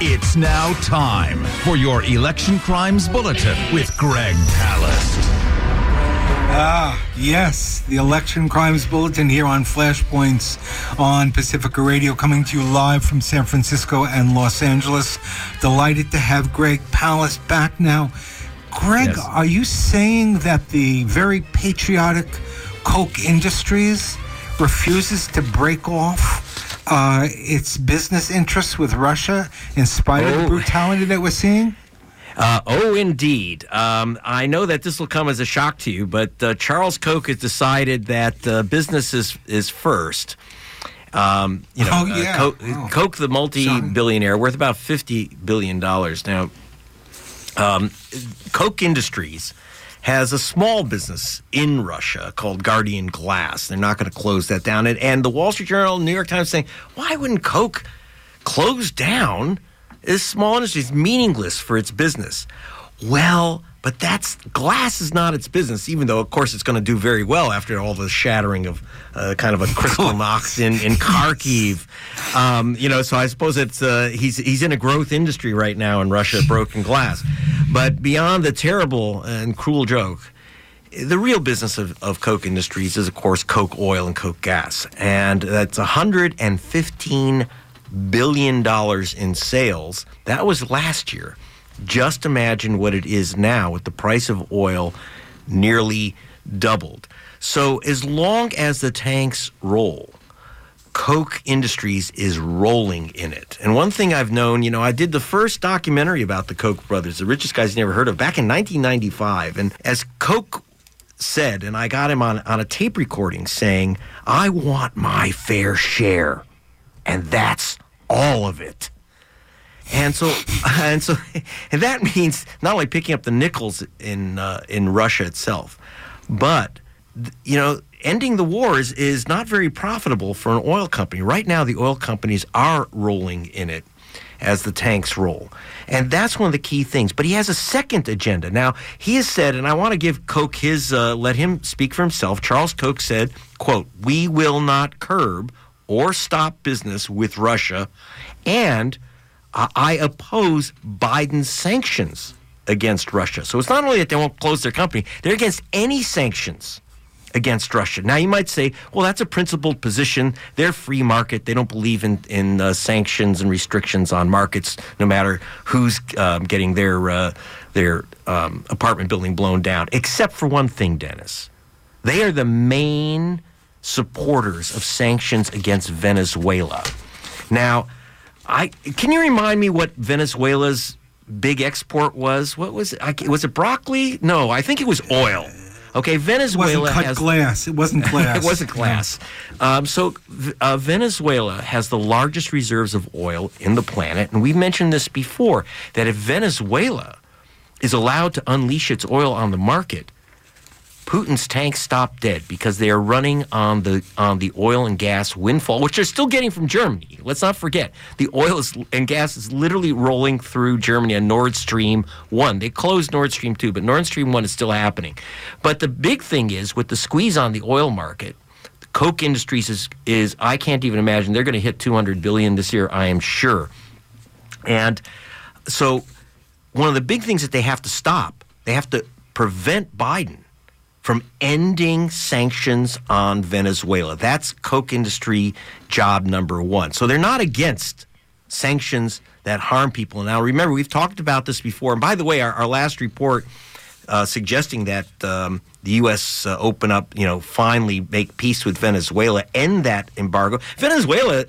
It's now time for your Election Crimes Bulletin with Greg Palast. Ah, yes, the Election Crimes Bulletin here on Flashpoints on Pacifica Radio, coming to you live from San Francisco and Los Angeles. Delighted to have Greg Palast back now. Greg, Yes. are you saying that the very patriotic Koch Industries refuses to break off uh, its business interests with Russia in spite of the Oh. brutality that we're seeing? Uh, oh, indeed. Um, I know that this will come as a shock to you, but uh, Charles Koch has decided that uh, business is, is first. Um, you know, Oh, yeah. uh, Koch, Oh. Koch, the multi-billionaire, worth about fifty billion dollars now. Um, Koch Industries has a small business in Russia called Guardian Glass. They're not going to close that down. And, and the Wall Street Journal, New York Times saying, why wouldn't Koch close down this small industry? It's meaningless for its business. Well, but that's glass is not its business, even though, of course, it's going to do very well after all the shattering of uh, kind of a Kristallnacht in, in Kharkiv. Um, you know, so I suppose it's uh, he's he's in a growth industry right now in Russia, broken glass. But beyond the terrible and cruel joke, the real business of, of Koch Industries is, of course, Koch oil and Koch gas. And that's $115 billion in sales. That was last year. Just imagine what it is now with the price of oil nearly doubled. So, as long as the tanks roll, Koch Industries is rolling in it. And one thing I've known, you know, I did the first documentary about the Koch brothers, the richest guys you never heard of, back in 1995. And as Koch said, and I got him on, on a tape recording saying, I want my fair share. And that's all of it. And so, and so, and that means not only picking up the nickels in uh, in Russia itself, but you know, ending the wars is not very profitable for an oil company. Right now, the oil companies are rolling in it as the tanks roll, and that's one of the key things. But he has a second agenda. Now, he has said, and I want to give Koch his uh, let him speak for himself. Charles Koch said, "quote We will not curb." Or stop business with Russia, and I- oppose Biden's sanctions against Russia. So it's not only that they won't close their company, they're against any sanctions against Russia. Now you might say, well, that's a principled position. They're free market. They don't believe in in uh, sanctions and restrictions on markets, no matter who's um, getting their uh, their um, apartment building blown down. Except for one thing, Dennis, they are the main supporters of sanctions against Venezuela. Now, I can you remind me what Venezuela's big export was? What was it? I, was it broccoli? No, I think it was oil. Okay, It Venezuela wasn't cut has glass. It wasn't glass. it wasn't glass. Um, so uh, Venezuela has the largest reserves of oil in the planet, and we've mentioned this before that if Venezuela is allowed to unleash its oil on the market, Putin's tanks stop dead because they are running on the on the oil and gas windfall, which they're still getting from Germany. Let's not forget the oil is, and gas is literally rolling through Germany on Nord Stream one. They closed Nord Stream two, but Nord Stream one is still happening. But the big thing is with the squeeze on the oil market, the Koch Industries is is I can't even imagine they're going to hit 200 billion this year. I am sure, and so one of the big things that they have to stop, they have to prevent Biden from ending sanctions on Venezuela. That's Koch industry job number one. So they're not against sanctions that harm people. Now, remember, we've talked about this before. And by the way, our, our last report uh, suggesting that um, the U.S. Uh, open up, you know, finally make peace with Venezuela, end that embargo. Venezuela,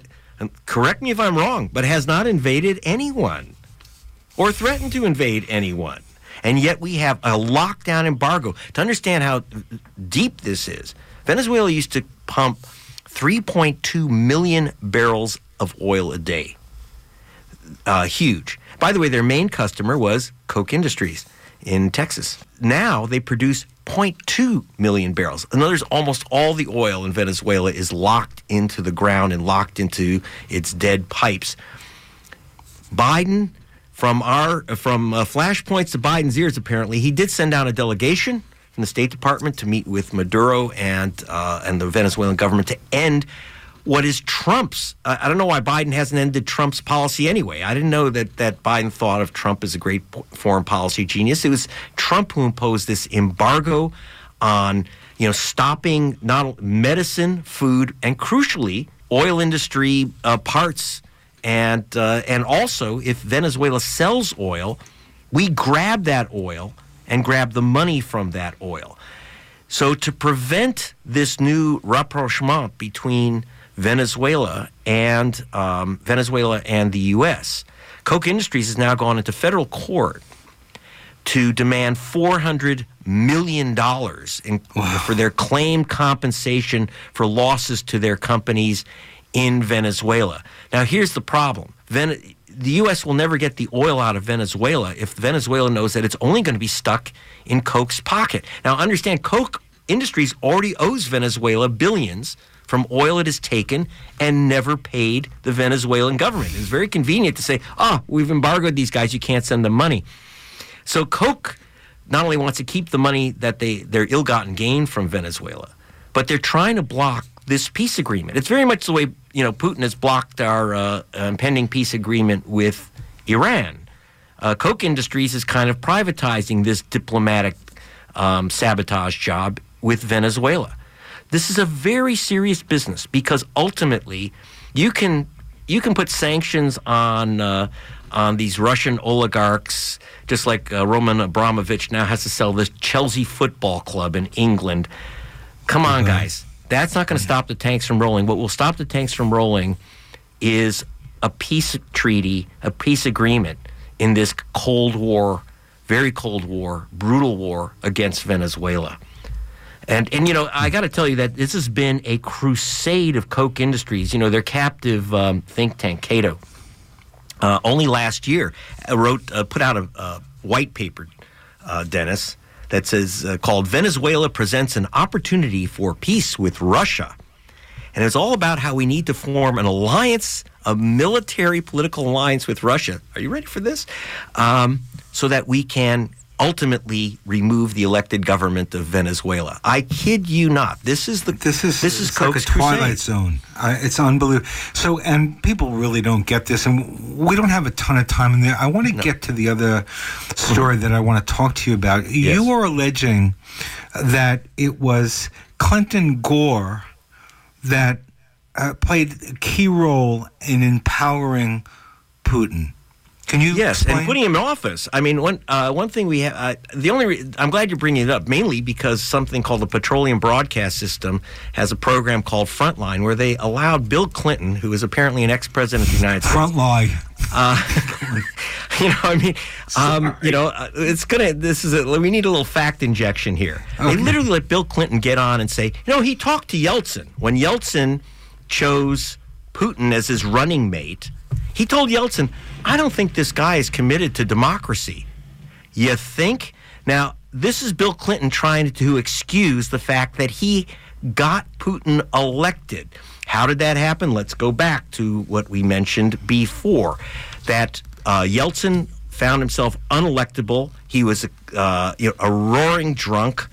correct me if I'm wrong, but has not invaded anyone or threatened to invade anyone. And yet we have a lockdown embargo. To understand how deep this is, Venezuela used to pump 3.2 million barrels of oil a day. Uh, huge. By the way, their main customer was Koch Industries in Texas. Now they produce 0.2 million barrels. In other words, almost all the oil in Venezuela is locked into the ground and locked into its dead pipes. Biden, from our from uh, flashpoints to Biden's ears, apparently he did send down a delegation from the State Department to meet with Maduro and uh, and the Venezuelan government to end what is Trump's. Uh, I don't know why Biden hasn't ended Trump's policy anyway. I didn't know that, that Biden thought of Trump as a great foreign policy genius. It was Trump who imposed this embargo on you know stopping not medicine, food, and crucially oil industry uh, parts, and uh, and also if Venezuela sells oil, we grab that oil and grab the money from that oil. So to prevent this new rapprochement between Venezuela and um, Venezuela and the U.S., Koch Industries has now gone into federal court to demand four hundred million dollars wow. for their claimed compensation for losses to their companies in Venezuela. Now, here's the problem: Ven- the U.S. will never get the oil out of Venezuela if Venezuela knows that it's only going to be stuck in Koch's pocket. Now, understand, Koch Industries already owes Venezuela billions from oil it has taken and never paid the Venezuelan government. It's very convenient to say, oh, we've embargoed these guys, you can't send them money. So Koch not only wants to keep the money that they their ill-gotten gain from Venezuela, but they're trying to block this peace agreement. It's very much the way you know Putin has blocked our uh, impending peace agreement with Iran. Uh, Koch Industries is kind of privatizing this diplomatic um, sabotage job with Venezuela. This is a very serious business because ultimately you can you can put sanctions on uh, on these Russian oligarchs, just like uh, Roman Abramovich now has to sell this Chelsea football club in England. Come on, guys. That's not going to stop the tanks from rolling. What will stop the tanks from rolling is a peace treaty, a peace agreement in this Cold War, very Cold War, brutal war against Venezuela. And and you know, I got to tell you that this has been a crusade of Koch Industries. You know, their captive um, think tank, Cato, uh, only last year uh, wrote uh, put out a, a white paper, uh, Dennis, that says uh, called "Venezuela presents an opportunity for peace with Russia," and it's all about how we need to form an alliance, a military political alliance with Russia. Are you ready for this? Um, so that we can ultimately remove the elected government of Venezuela. I kid you not. This is the this is this is like a twilight crusade. zone. Uh, it's unbelievable. So, and people really don't get this, and we don't have a ton of time in there. I want to no. get to the other story that I want to talk to you about. Yes. You are alleging that it was Clinton Gore that uh, played a key role in empowering Putin. Can you? Yes, explain? and putting him in office. I mean, one uh, one thing we have. Uh, the only re- I'm glad you're bringing it up, mainly because something called the Petroleum Broadcast System has a program called Frontline, where they allowed Bill Clinton, who is apparently an ex-president of the United States, Frontline. Uh, you know, I mean, um, you know, uh, it's gonna. This is a, we need a little fact injection here. Okay. They literally let Bill Clinton get on and say, you know, he talked to Yeltsin when Yeltsin chose Putin as his running mate. He told Yeltsin, I don't think this guy is committed to democracy. You think? Now, this is Bill Clinton trying to excuse the fact that he got Putin elected. How did that happen? Let's go back to what we mentioned before that uh, Yeltsin found himself unelectable. He was uh, you know, a roaring drunk.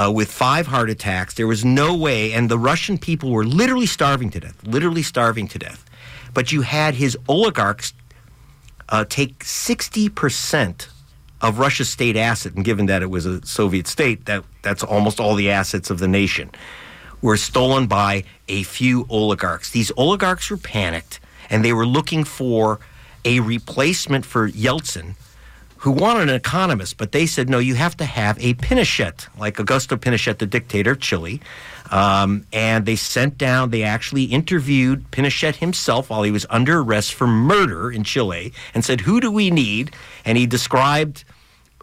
Uh, with five heart attacks. There was no way, and the Russian people were literally starving to death, literally starving to death. But you had his oligarchs uh, take 60% of Russia's state asset, and given that it was a Soviet state, that, that's almost all the assets of the nation, were stolen by a few oligarchs. These oligarchs were panicked, and they were looking for a replacement for Yeltsin, who wanted an economist, but they said, no, you have to have a Pinochet, like Augusto Pinochet, the dictator of Chile, um, and they sent down, they actually interviewed Pinochet himself while he was under arrest for murder in Chile and said, Who do we need? And he described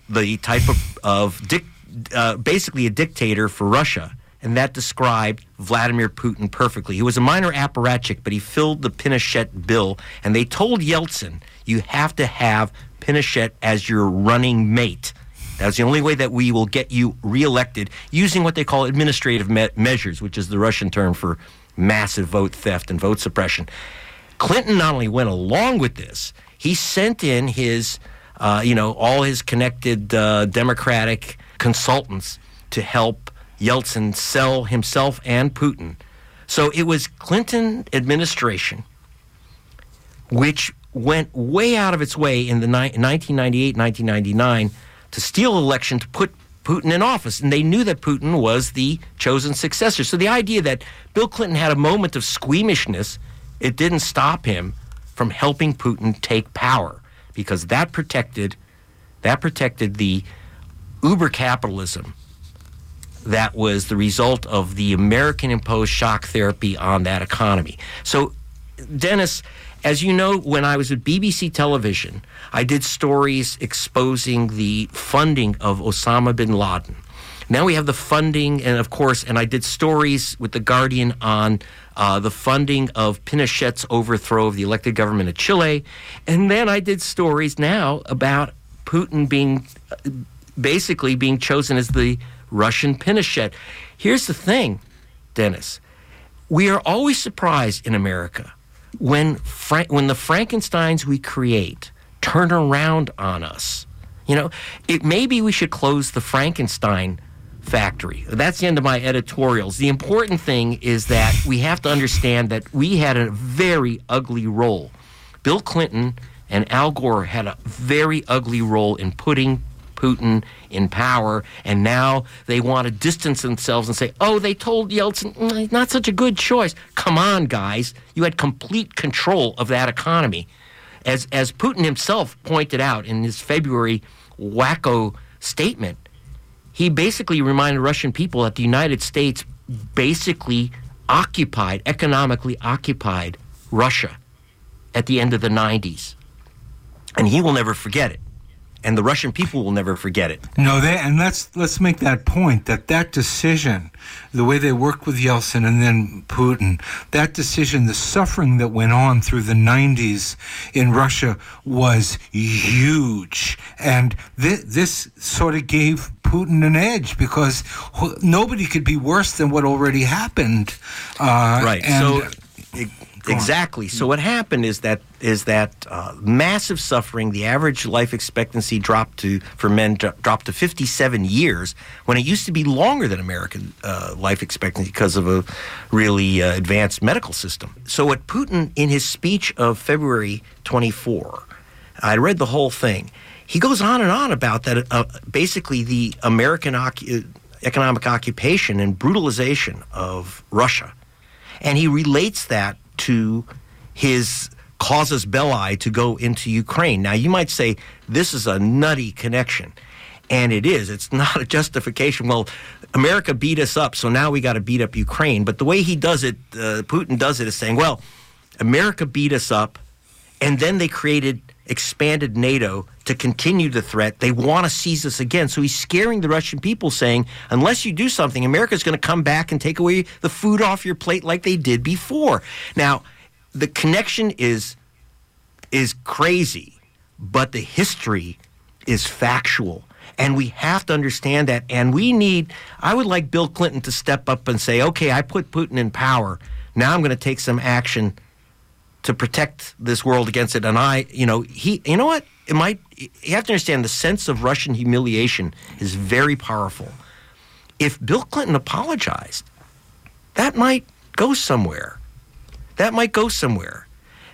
the type of, of dic- uh, basically a dictator for Russia. And that described Vladimir Putin perfectly. He was a minor apparatchik, but he filled the Pinochet bill. And they told Yeltsin, you have to have Pinochet as your running mate. That's the only way that we will get you reelected using what they call administrative me- measures, which is the Russian term for massive vote theft and vote suppression. Clinton not only went along with this, he sent in his, uh, you know, all his connected uh, Democratic consultants to help Yeltsin sell himself and Putin So it was Clinton administration which went way out of its way in the ni- 1998, 1999 to steal election to put Putin in office. And they knew that Putin was the chosen successor. So the idea that Bill Clinton had a moment of squeamishness, it didn't stop him from helping Putin take power because that protected that protected the uber capitalism that was the result of the American imposed shock therapy on that economy. So Dennis, as you know, when I was at BBC television, I did stories exposing the funding of Osama bin Laden. Now we have the funding, and of course, and I did stories with The Guardian on uh, the funding of Pinochet's overthrow of the elected government of Chile. And then I did stories now about Putin being basically being chosen as the Russian Pinochet. Here's the thing, Dennis. We are always surprised in America when Fra- when the Frankensteins we create turn around on us. You know, it maybe we should close the Frankenstein factory. That's the end of my editorials. The important thing is that we have to understand that we had a very ugly role. Bill Clinton and Al Gore had a very ugly role in putting Putin in power, and now they want to distance themselves and say, oh, they told Yeltsin, mm, not such a good choice. Come on, guys. You had complete control of that economy. As, as Putin himself pointed out in his February wacko statement, he basically reminded Russian people that the United States basically occupied, economically occupied Russia at the end of the 90s. And he will never forget it. And the Russian people will never forget it. No, they and let's let's make that point that that decision, the way they worked with Yeltsin and then Putin, that decision, the suffering that went on through the 90s in Russia was huge, and th- this sort of gave Putin an edge because nobody could be worse than what already happened. Uh, right. so. It, exactly. So what happened is that is that uh, massive suffering. The average life expectancy dropped to for men dropped to 57 years when it used to be longer than American uh, life expectancy because of a really uh, advanced medical system. So what Putin in his speech of February 24, I read the whole thing. He goes on and on about that. Uh, basically, the American ocu- economic occupation and brutalization of Russia, and he relates that to his casus belli to go into Ukraine. Now, you might say this is a nutty connection. And it is. It's not a justification. Well, America beat us up, so now we got to beat up Ukraine. But the way he does it, uh, Putin does it, is saying, well, America beat us up, and then they created expanded NATO to continue the threat. They want to seize us again. So he's scaring the Russian people, saying, unless you do something, America's going to come back and take away the food off your plate like they did before. Now, the connection is is crazy, but the history is factual. And we have to understand that. And we need, I would like Bill Clinton to step up and say, okay, I put Putin in power. Now I'm going to take some action to protect this world against it. And I, you know, he, you know what? It might. You have to understand the sense of Russian humiliation is very powerful. If Bill Clinton apologized, that might go somewhere. That might go somewhere.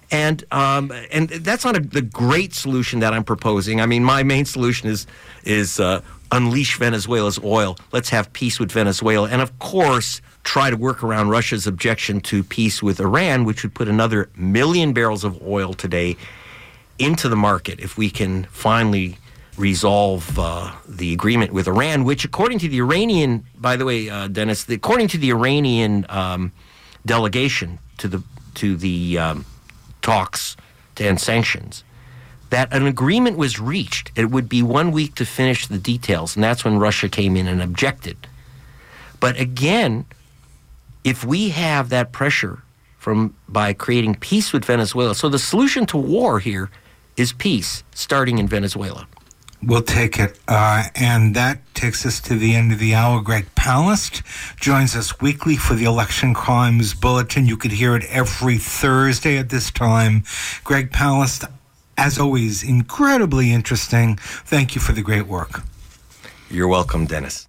And um, and that's not a, the great solution that I'm proposing. I mean, my main solution is is uh, unleash Venezuela's oil. Let's have peace with Venezuela, and of course, try to work around Russia's objection to peace with Iran, which would put another million barrels of oil today into the market if we can finally resolve uh, the agreement with Iran, which, according to the Iranian, by the way, uh, Dennis, the, according to the Iranian um, delegation to the to the um, talks to end sanctions, that an agreement was reached. It would be one week to finish the details, and that's when Russia came in and objected. But again, if we have that pressure from by creating peace with Venezuela, so the solution to war here is peace, starting in Venezuela. We'll take it. Uh, and that takes us to the end of the hour. Greg Palast joins us weekly for the Election Crimes Bulletin. You could hear it every Thursday at this time. Greg Palast, as always, incredibly interesting. Thank you for the great work. You're welcome, Dennis.